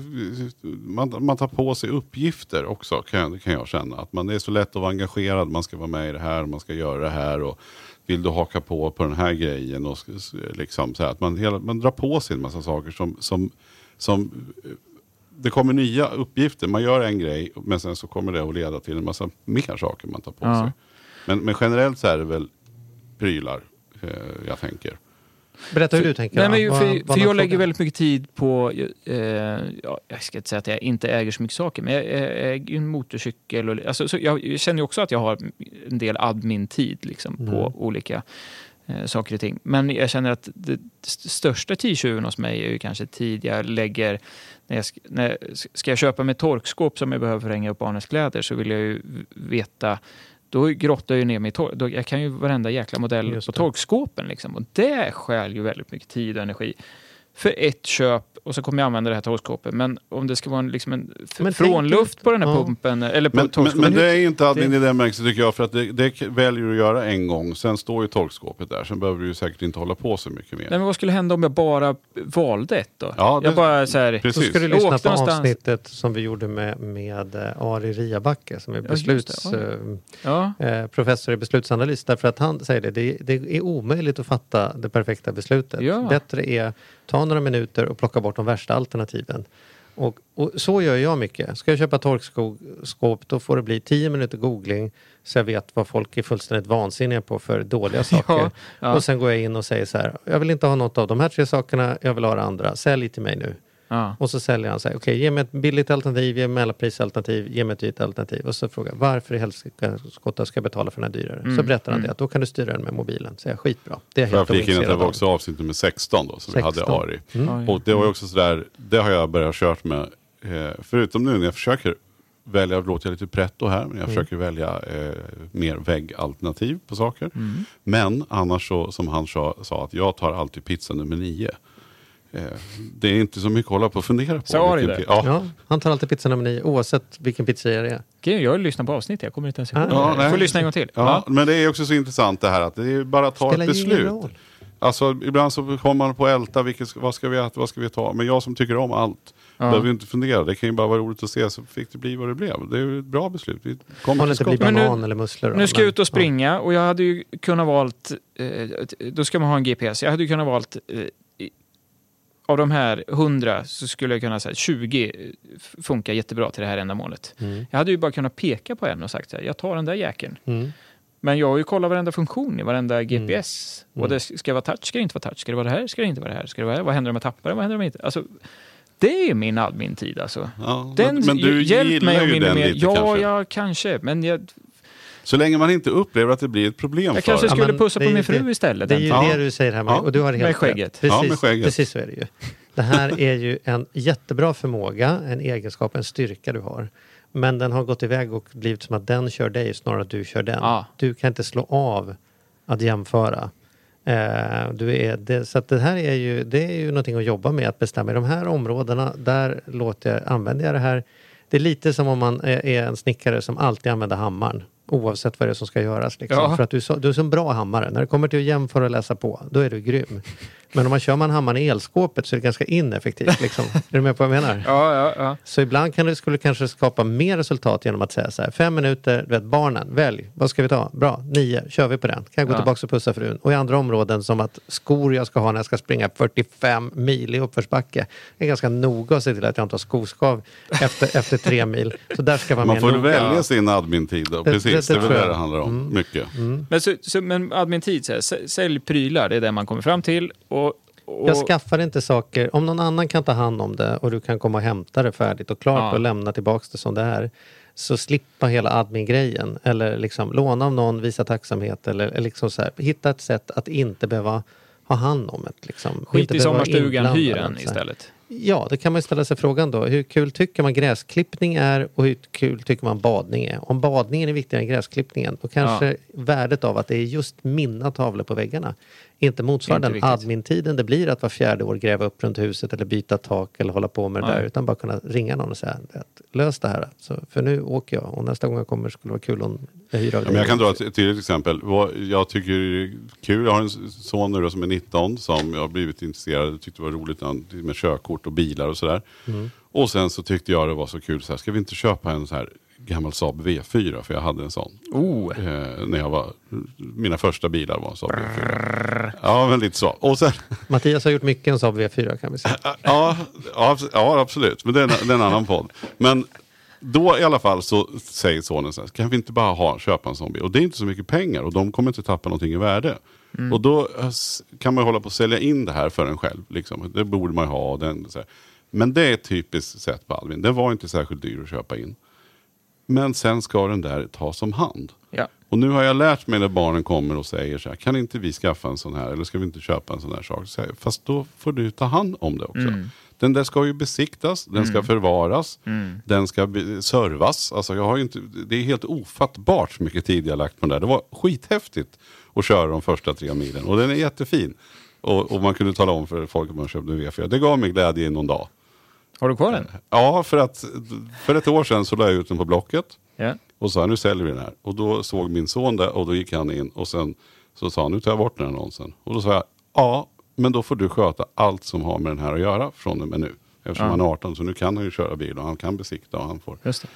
man, man tar på sig uppgifter också kan, kan jag känna. Att man är så lätt att vara engagerad, man ska vara med i det här, man ska göra det här. Och, vill du haka på på den här grejen? Och liksom, så här, att man, hela, man drar på sig en massa saker som, som som det kommer nya uppgifter. Man gör en grej men sen så kommer det att leda till en massa mer saker man tar på ja. sig. Men, men, generellt så är det väl prylar eh, jag tänker. Berätta hur du tänker. Nej, men, för, vad, för jag lägger väldigt mycket tid på, eh, ja, jag ska inte säga att jag inte äger så mycket saker, men jag äger en motorcykel. Och, alltså, så jag känner också att jag har en del admin-tid liksom, mm. på olika eh, saker och ting. Men jag känner att det största tidtjuven hos mig är ju kanske tid jag lägger när jag ska, när, ska jag köpa mig torkskåp som jag behöver för att hänga upp barnens kläder så vill jag ju veta då grottar jag ner mig i Jag kan ju varenda jäkla modell på torkskåpen. Liksom. Och det skäl ju väldigt mycket tid och energi. För ett köp och så kommer jag använda det här torkskåpet. Men om det ska vara en, liksom en Men frånluft på den här ja. pumpen eller på Men, men, men det är inte admin i den bemärkelsen tycker jag, för att det, det väljer du att göra en gång, sen står ju torkskåpet där, sen behöver du ju säkert inte hålla på så mycket mer. Nej, men vad skulle hända om jag bara valde ett då? Ja, det- jag bara så här, Då Precis. ska du lyssna på någonstans. avsnittet som vi gjorde med, med eh, Ari Riabacke som är besluts, det. ja, eh, eh, professor i beslutsanalys. Därför att han säger det, det, det är omöjligt att fatta det perfekta beslutet. Ja. Bättre är ta några minuter och plocka bort de värsta alternativen. Och, och så gör jag mycket. Ska jag köpa torkskåp då får det bli 10 minuter googling så jag vet vad folk är fullständigt vansinniga på för dåliga saker. Ja, ja. Och sen går jag in och säger så här, jag vill inte ha något av de här tre sakerna, jag vill ha det andra. Sälj till mig nu. Ja. Och så säljer han sig. Okej, ge mig ett billigt alternativ, ge mig mellanprisalternativ, ge mig ett dyrt alternativ. Och så frågar jag varför i helskotta ska jag betala för den här dyrare? Mm, Så berättar han mm. det, att då kan du styra den med mobilen. Så jag skitbra. Det är jag Får jag helt in att det var också avsnitt nummer 16 då, som vi hade 16. Ari. Mm. Och det var ju också sådär, det har jag börjat kört med, eh, förutom nu när jag försöker välja, låter jag lite pretto här, men jag försöker välja eh, mer väggalternativ på saker. Mm. Men annars så, som han sa, sa att jag tar alltid pizza nummer nio. Eh, det är inte så mycket att hålla på och fundera på. Ari vilken det? Ja. Ja, han tar alltid pizza nummer nio oavsett vilken pizzeria det är. Okej, jag har lyssnat på avsnittet, jag kommer inte ens ihåg. Det. Ja, jag nej. får lyssna en gång till. Ja, men det är också så intressant det här att det är bara att ta Spelar ett beslut. Alltså ibland så kommer man på att älta, vilket, vad ska vi äta, vad ska vi ta? Men jag som tycker om allt, Ja. behöver inte fundera. Det kan ju bara vara roligt att se, så fick det bli vad det blev. Det är ju ett bra beslut. Vi kommer inte skott. Men nu- banan eller musslor. Nu ska jag ut och springa och jag hade ju kunnat valt, eh, då ska man ha en GPS, jag hade ju kunnat valt eh, av de här 100 så skulle jag kunna säga 20 f- funkar jättebra till det här ändamålet. Mm. Jag hade ju bara kunnat peka på en och sagt så här, jag tar den där jäkeln. Mm. Men jag har ju kollat varenda funktion i varenda GPS. Mm. Och det ska vara touch, ska det inte vara touch? Ska det vara det här, ska det inte vara det här? Ska det vara det här? Vad händer om jag tappar det? Vad händer om jag inte? Alltså, det är min admin-tid alltså. Ja, Den, men, men du hjälp mig gillar att ju den minimera. lite Ja, kanske. ja, kanske. Men jag, Så länge man inte upplever att det blir ett problem jag för kanske. Ja, skulle men pussa på min fru det- istället. Det är ju Ja. det du säger här med, Ja. och du har helt Med skägget. Precis, Ja, med skägget. precis så är det ju. Det här är ju en jättebra förmåga, en egenskap, en styrka du har. Men den har gått iväg och blivit som att den kör dig snarare än att du kör den. Ja. Du kan inte slå av att jämföra. Eh, du är, det, så att det här är ju, det är ju någonting att jobba med, att bestämma. I de här områdena, där låter jag, använder jag det här. Det är lite som om man är, är en snickare som alltid använder hammaren. Oavsett vad det är som ska göras. Liksom. Ja. För att du är, så, du är så en bra hammare. När det kommer till att jämföra och läsa på, då är du grym. Men om man kör man hammaren i elskåpet så är det ganska ineffektivt. Liksom. är du med på vad jag menar? Ja, ja, ja. Så ibland kan det, skulle det kanske skapa mer resultat genom att säga så här, fem minuter, du vet barnen, välj, vad ska vi ta? Bra, nio, kör vi på den. Kan jag gå Ja. tillbaka och pussa frun? Och i andra områden som att skor jag ska ha när jag ska springa 45 mil i uppförsbacke. Jag är ganska noga att se till att jag inte har skoskav efter, efter tre mil. Så där ska Man mer får noga. välja sin admin-tid. Då. Det- Precis, det det, är väl det det handlar om. Mm. Mycket. Men, så, så, men admin-tid, sälj prylar, det är det man kommer fram till. Och, och, Jag skaffar inte saker, om någon annan kan ta hand om det och du kan komma och hämta det färdigt och klart Ja. och lämna tillbaks det som det är. Så slippa hela admin-grejen. Eller liksom låna av någon, visa tacksamhet eller, liksom så här, hitta ett sätt att inte behöva ha hand om det. Liksom. skit i sommarstugan, hyr den istället. Ja, då kan man ställa sig frågan då. Hur kul tycker man gräsklippning är och hur kul tycker man badning är? Om badningen är viktigare än gräsklippningen då kanske värdet av att det är just mina tavlor på väggarna inte motsvarar Inte den admin-tiden det blir att var fjärde år gräva upp runt huset eller byta tak eller hålla på med det Nej. där utan bara kunna ringa någon och säga att lös det här. Så, för nu åker jag och nästa gång jag kommer skulle det vara kul om jag hyr av Ja, men jag kan dra ett ett tydligt exempel. Jag tycker det är kul, jag har en son nu då som är 19 som jag har blivit intresserad och tyckte det var roligt med körkort och bilar och sådär. Mm. Och sen så tyckte jag det var så kul, så här, ska vi inte köpa en så här gammal Saab V4? För jag hade en sån. Oh. Eh, när jag var, mina första bilar var en Saab V4. Ja, men lite så. Och sen, Mattias har gjort mycket en Saab V4 kan vi säga. ja, ja, abs- ja, absolut. Men det är, en, det är en annan podd. Men då i alla fall så säger sonen så här, kan vi inte bara ha, köpa en sån bil? Och det är inte så mycket pengar och de kommer inte tappa någonting i värde. Och då eh, kan man hålla på att sälja in det här för en själv. Liksom. Det borde man ju ha. Den. Men det är typiskt sätt på Alvin. Det var inte särskilt dyr att köpa in. Men sen ska den där tas om hand. Ja. Och nu har jag lärt mig när barnen kommer och säger så här, kan inte vi skaffa en sån här eller ska vi inte köpa en sån här sak? Så jag, Fast då får du ta hand om det också. Den där ska ju besiktas, den ska förvaras, den ska servas. Alltså jag har inte, det är helt ofattbart så mycket tid jag lagt på den där. Det var skithäftigt att köra de första tre milen och den är jättefin. Och, och man kunde tala om för folk att man köpte en V4. Det gav mig glädje i någon dag. Har du kvar den? Ja, för att för ett år sedan så la jag ut den på Blocket. Ja. Och sa nu säljer vi den här. Och då såg min son det och då gick han in och sen så sa han nu tar jag bort den här annonsen. Och då sa jag ja, men då får du sköta allt som har med den här att göra från och med nu. Eftersom Ja. han är 18 så nu kan han ju köra bil och han kan besikta och han får. Just det.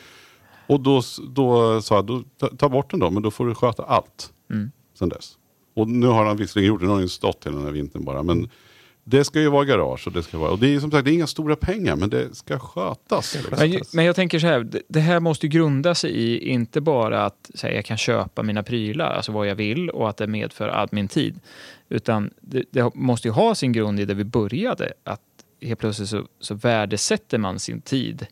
Och då, då sa jag, då, ta, ta bort den då, men då får du sköta allt. Mm. Sen dess. Och nu har han visserligen gjort det, nu har ju stått hela den här vintern bara. Men det ska ju vara garage och det ska vara, och det är som sagt det är inga stora pengar men det ska skötas. Men, ju- men jag tänker så här, det, här måste ju grunda sig i inte bara att här, jag kan köpa mina prylar, alltså vad jag vill och att det medför admin-tid. Utan det, det måste ju ha sin grund i det vi började, att helt plötsligt så, så värdesätter man sin tid.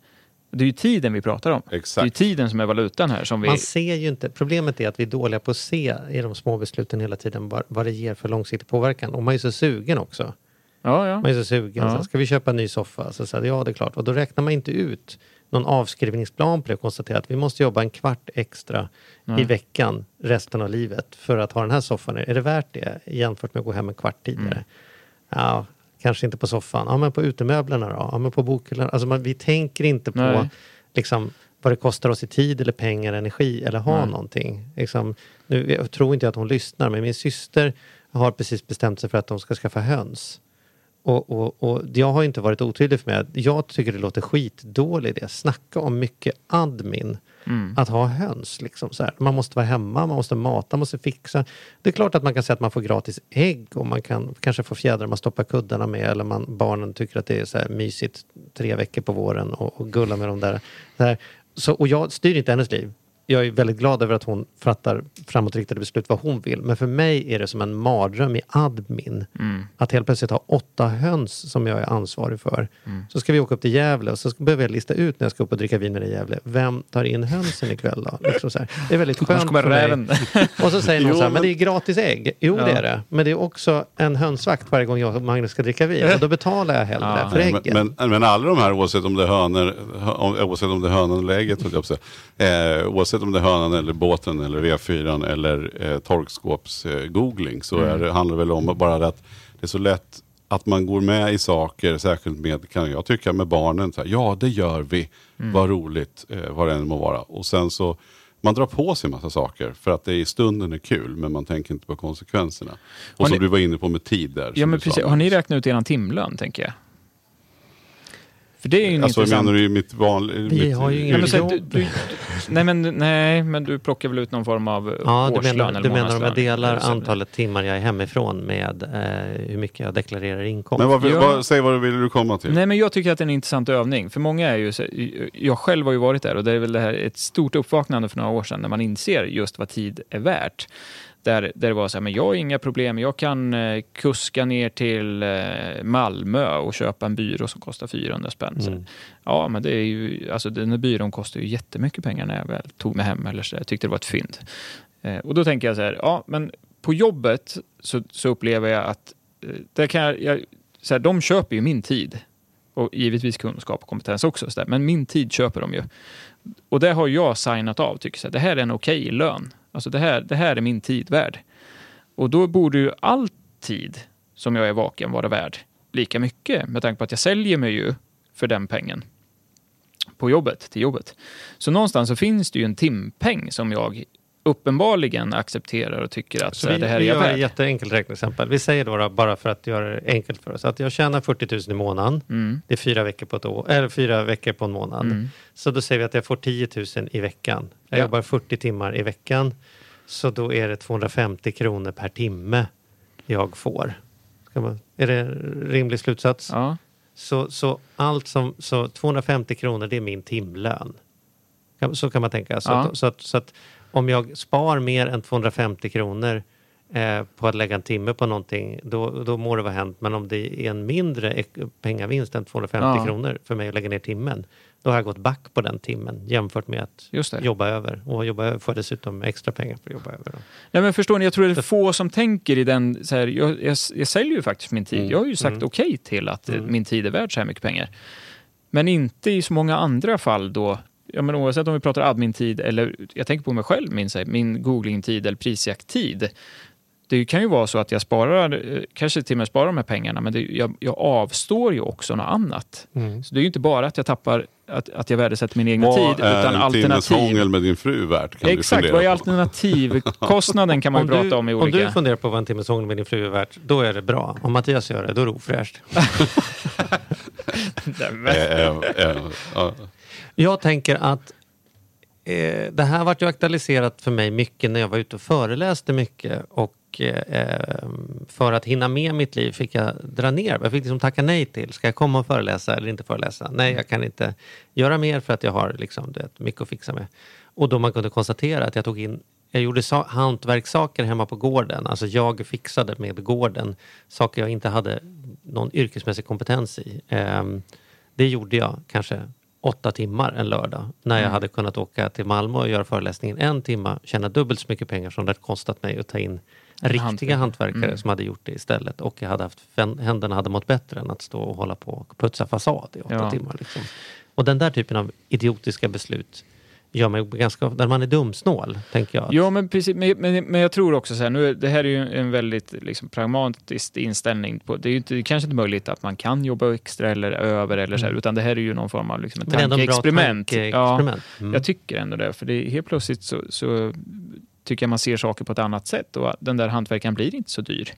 Det är ju tiden vi pratar om. Det är ju Exakt. tiden som är valutan här. Som vi, Man ser ju inte, problemet är att vi är dåliga på att se i de små besluten hela tiden vad, vad det ger för långsiktig påverkan. Och man är så sugen också. Ja, ja. Man är så sugen. Ja. Så ska vi köpa en ny soffa? Så jag, ja det är klart. Och då räknar man inte ut någon avskrivningsplan på det och konstaterar att vi måste jobba en kvart extra i Nej. veckan resten av livet för att ha den här soffan. Är det värt det jämfört med att gå hem en kvart tidigare? Mm. Ja, kanske inte på soffan. Ja, men på utemöblerna då? Ja, men på bokhyllan? Alltså man, vi tänker inte på Nej. liksom, vad det kostar oss i tid eller pengar, energi eller ha Nej. någonting. Liksom, nu, jag tror inte att hon lyssnar, men min syster har precis bestämt sig för att de ska skaffa höns. Och, och, och jag har inte varit otydlig för mig. Jag tycker det låter skitdålig idé. Snacka om mycket admin. Mm. Att ha höns. Liksom, så här. Man måste vara hemma, man måste mata, man måste fixa. Det är klart att man kan säga att man får gratis ägg och man kan kanske få fjädrar man stoppar kuddarna med eller man, barnen tycker att det är så här mysigt tre veckor på våren och, och gulla med dem där. Så, och jag styr inte hennes liv. Jag är väldigt glad över att hon fattar framåtriktade beslut vad hon vill. Men för mig är det som en mardröm i admin. Mm. Att helt plötsligt ha åtta höns som jag är ansvarig för. Mm. Så ska vi åka upp till Gävle och så behöver jag lista ut när jag ska upp och dricka vin med dig i Gävle. Vem tar in hönsen ikväll då? Liksom så här. Det är väldigt skönt för mig. räven. Och så säger någon Jo, så här, men det är gratis ägg. Jo Ja. det är det. Men det är också en hönsvakt varje gång jag och Magnus ska dricka vin. Och då betalar jag hellre Ja. för äggen. men, men, men alla de här oavsett om det är hönor, oavsett om det är hönan eller ägget, eh, oavsett om det är hönan eller båten eller V4 eller eh, torkskåps eh, så är det, handlar det väl om bara att det är så lätt att man går med i saker, särskilt med, kan jag tycka, med barnen. Så här, ja, det gör vi. Vad roligt, eh, vad det än må vara. Och sen så, man drar på sig massa saker för att det i stunden är kul, men man tänker inte på konsekvenserna. Och Har som ni- du var inne på med tid där. Ja, men sa, precis. Har ni räknat ut er timlön, tänker jag? För det är ju Alltså intressant... menar du i mitt vanliga... Vi har ju ingen- Nej men, så, jobb. du, du, nej, men, nej, men du plockar väl ut någon form av Ja, du årslön menar, eller du menar om jag delar antalet timmar jag är hemifrån med eh, hur mycket jag deklarerar inkomst. Men vad, Ja. vad, säg vad du vill du komma till. Nej, men jag tycker att det är en intressant övning. För många är ju, jag själv har ju varit där och det är väl det här ett stort uppvaknande för några år sedan när man inser just vad tid är värt. Där, där det var så här, men jag har inga problem, jag kan eh, kuska ner till eh, Malmö och köpa en byrå som kostar 400 spänn. Mm. Ja, men det är ju, alltså den här byrån kostar ju jättemycket pengar när jag väl tog mig hem eller så. Jag tyckte det var ett fynd. Eh, och då tänker jag så här, ja, men på jobbet så, så upplever jag att där kan jag, jag, så här, de köper ju min tid. Och givetvis kunskap och kompetens också. Så där. Men min tid köper de ju. Och det har jag signat av. Tycker här, det här är en okej lön. Alltså det här, det här är min tid värd. Och då borde ju all tid som jag är vaken vara värd lika mycket. Med tanke på att jag säljer mig ju för den pengen på jobbet, till jobbet. Så någonstans så finns det ju en timpeng som jag uppenbarligen accepterar och tycker att Så vi, det här är vi jag gör ett värd. jätteenkelt räkneexempel. Vi säger då, då, bara för att göra det enkelt för oss, att jag tjänar 40 000 i månaden. Mm. Det är fyra veckor på, ett år, eller fyra veckor på en månad. Mm. Så då säger vi att jag får 10 000 i veckan. Jag Ja. jobbar 40 timmar i veckan. Så då är det 250 kronor per timme jag får. Man, är det en rimlig slutsats? Ja. Så, så allt som, så 250 kronor det är min timlön. Så kan man tänka. Så, Ja. att, så, att, så att om jag spar mer än 250 kronor eh, på att lägga en timme på någonting, då, då må det vara hänt. Men om det är en mindre pengavinst än 250 Ja. kronor för mig att lägga ner timmen, då har jag gått back på den timmen jämfört med att jobba över. Och jobba över får jag dessutom extra pengar för att jobba över. Nej, men förstår ni, jag tror det är få som tänker i den... Så här, jag, jag, jag säljer ju faktiskt min tid. Mm. Jag har ju sagt Mm. okej till att Mm. min tid är värd så här mycket pengar. Men inte i så många andra fall då. Ja, men oavsett om vi pratar admin-tid eller jag tänker på mig själv, min, min googlingtid eller prisjakttid. Det det kan ju vara så att jag sparar, eh, kanske till och med sparar de här pengarna, men det, jag, jag avstår ju också något annat. Mm. Så det är ju inte bara att jag tappar, att, att jag värdesätter min egna Vad tid, är utan alternativ. hångel med din fru värt? Kan Exakt, du vad är alternativkostnaden kan man ju prata du, om i om olika... du funderar på vad en timmes med din fru är värt, då är det bra. Om Mattias gör det, då är det ofräscht. Jag tänker att eh, det här vart ju aktualiserat för mig mycket när jag var ute och föreläste mycket och eh, ehm, för att hinna med mitt liv fick jag dra ner. Jag fick liksom tacka nej till. Ska jag komma och föreläsa eller inte föreläsa? Nej, jag kan inte göra mer för att jag har liksom, vet, mycket att fixa med. Och då man kunde konstatera att jag tog in jag gjorde so hantverkssaker hemma på gården. Alltså jag fixade med gården saker jag inte hade någon yrkesmässig kompetens i. Eh, det gjorde jag kanske åtta timmar en lördag när jag hade kunnat åka till Malmö och göra föreläsningen en timma, tjäna dubbelt så mycket pengar som det hade kostat mig att ta in riktiga hantverkare. hantverkare Mm. som hade gjort det istället och jag hade haft, händerna hade mått bättre än att stå och hålla på och putsa fasad i åtta Ja. timmar. Liksom. Och den där typen av idiotiska beslut gör mig ganska, där man är dumsnål, tänker jag. Ja, men precis. Men, men, men jag tror också så här, nu, det här är ju en väldigt liksom, pragmatisk inställning. På, det är ju inte, kanske inte möjligt att man kan jobba extra eller över, eller så här, utan det här är ju någon form av liksom, ett tankeexperiment. Ja, tankeexperiment. Mm. Jag tycker ändå det, för det, helt plötsligt så, så tycker jag man ser saker på ett annat sätt och den där hantverkaren blir inte så dyr.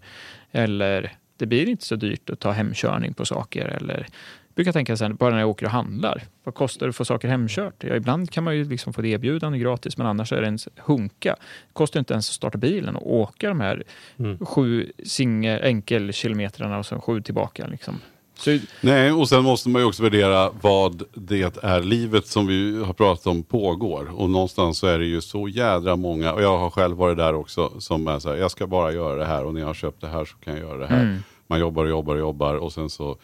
Eller det blir inte så dyrt att ta hemkörning på saker. Eller, brukar tänka sen, bara när jag åker och handlar. Vad kostar det att få saker hemkört? Ja, ibland kan man ju liksom få det erbjudande gratis, men annars är det en hunka. Det kostar inte ens att starta bilen och åka de här Mm. sju singe, enkelkilometrarna och så sju tillbaka. Liksom. Så, Nej, och sen måste man ju också värdera vad det är livet som vi har pratat om pågår. Och någonstans så är det ju så jädra många, och jag har själv varit där också, som är så här, jag ska bara göra det här och när jag har köpt det här så kan jag göra det här. Mm. Man jobbar och jobbar och jobbar och sen så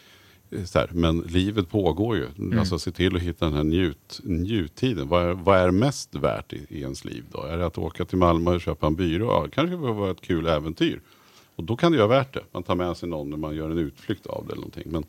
här, men livet pågår ju. Mm. Alltså se till att hitta den här njut, njuttiden. Vad är, vad är mest värt i, i ens liv då? Är det att åka till Malmö och köpa en byrå? Ja, kanske det vara ett kul äventyr. Och då kan det ju vara värt det. Man tar med sig någon när man gör en utflykt av det eller någonting. Men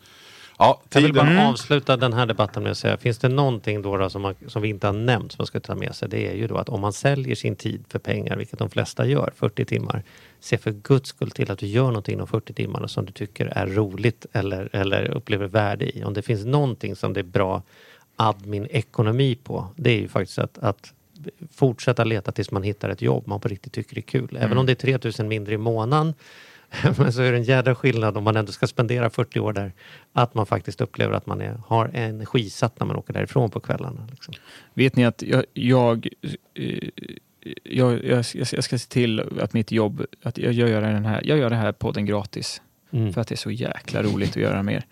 ja, Jag vill bara Mm. avsluta den här debatten med att säga, finns det någonting då, då som, man, som vi inte har nämnt som man ska ta med sig, det är ju då att om man säljer sin tid för pengar, vilket de flesta gör, 40 timmar, se för guds skull till att du gör någonting de 40 timmarna som du tycker är roligt eller, eller upplever värde i. Om det finns någonting som det är bra admin-ekonomi på, det är ju faktiskt att, att fortsätta leta tills man hittar ett jobb man på riktigt tycker är kul. Även om det är 3000 mindre i månaden men så är det en jädra skillnad om man ändå ska spendera 40 år där. Att man faktiskt upplever att man är, har energisatt när man åker därifrån på kvällarna. Liksom. Vet ni att jag, jag, eh, jag, jag, jag ska- jag ska se till att mitt jobb, att jag gör den här, jag gör den här podden gratis. Mm. För att det är så jäkla roligt att göra mer.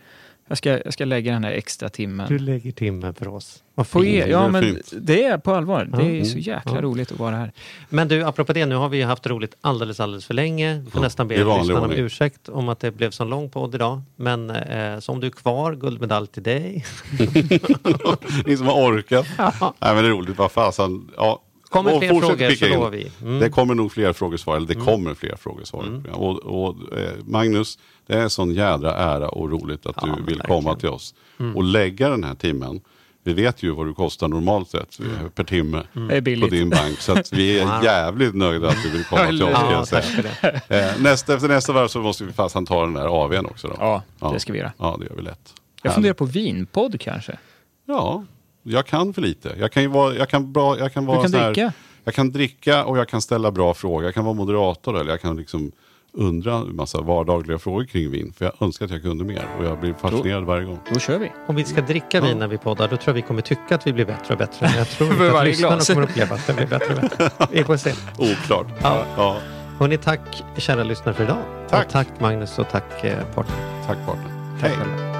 Jag ska, jag ska lägga den här extra Du timmen. lägger timmen för oss. Vad fint. er. det Ja, är men det är på allvar. Det är Ja. så jäkla Ja. roligt att vara här. Men du, apropå det, nu har vi haft roligt alldeles, alldeles för länge. Vi får Ja, nästan be lyssnarna om ursäkt om att det blev så lång podd idag. Men eh, så om du är kvar, guldmedalj till dig. Ni som har orkat. Nej men det är roligt, vad fasen. Ja. Kommer Och fler frågor så lovar vi. Mm. Det kommer nog fler frågesvar, eller det kommer fler frågesvar. Och, och eh, Magnus, det är sån jädra ära och roligt att Ja, du vill verkligen. komma till oss. Och lägga den här timmen. Vi vet ju vad du kostar normalt sett eh, per timme är på din bank. Så att vi är jävligt nöjda att du vill komma till oss. Ja. Eh, nästa, efter nästa varv så måste vi fast ta den där AWn också. Då. Ja, Ja. det ska vi göra. Ja, det gör vi lätt. Jag funderar på vinpodd kanske. Ja, jag kan för lite. Jag kan, ju vara, jag kan, bra, jag kan vara Du kan här, dricka. Jag kan dricka och jag kan ställa bra frågor. Jag kan vara moderator eller jag kan liksom undra en massa vardagliga frågor kring vin. För jag önskar att jag kunde mer och jag blir fascinerad varje gång. Då kör vi. Om vi ska dricka vin när vi poddar, då tror jag vi kommer tycka att vi blir bättre och bättre. Men jag tror inte att lyssnarna kommer uppleva att det blir bättre och bättre. Vi får se. Oklart. Ja. Ja, Hörni, tack kära lyssnare för idag. Tack. Och tack Magnus och tack eh, Porten. tack partner. Tack Hej.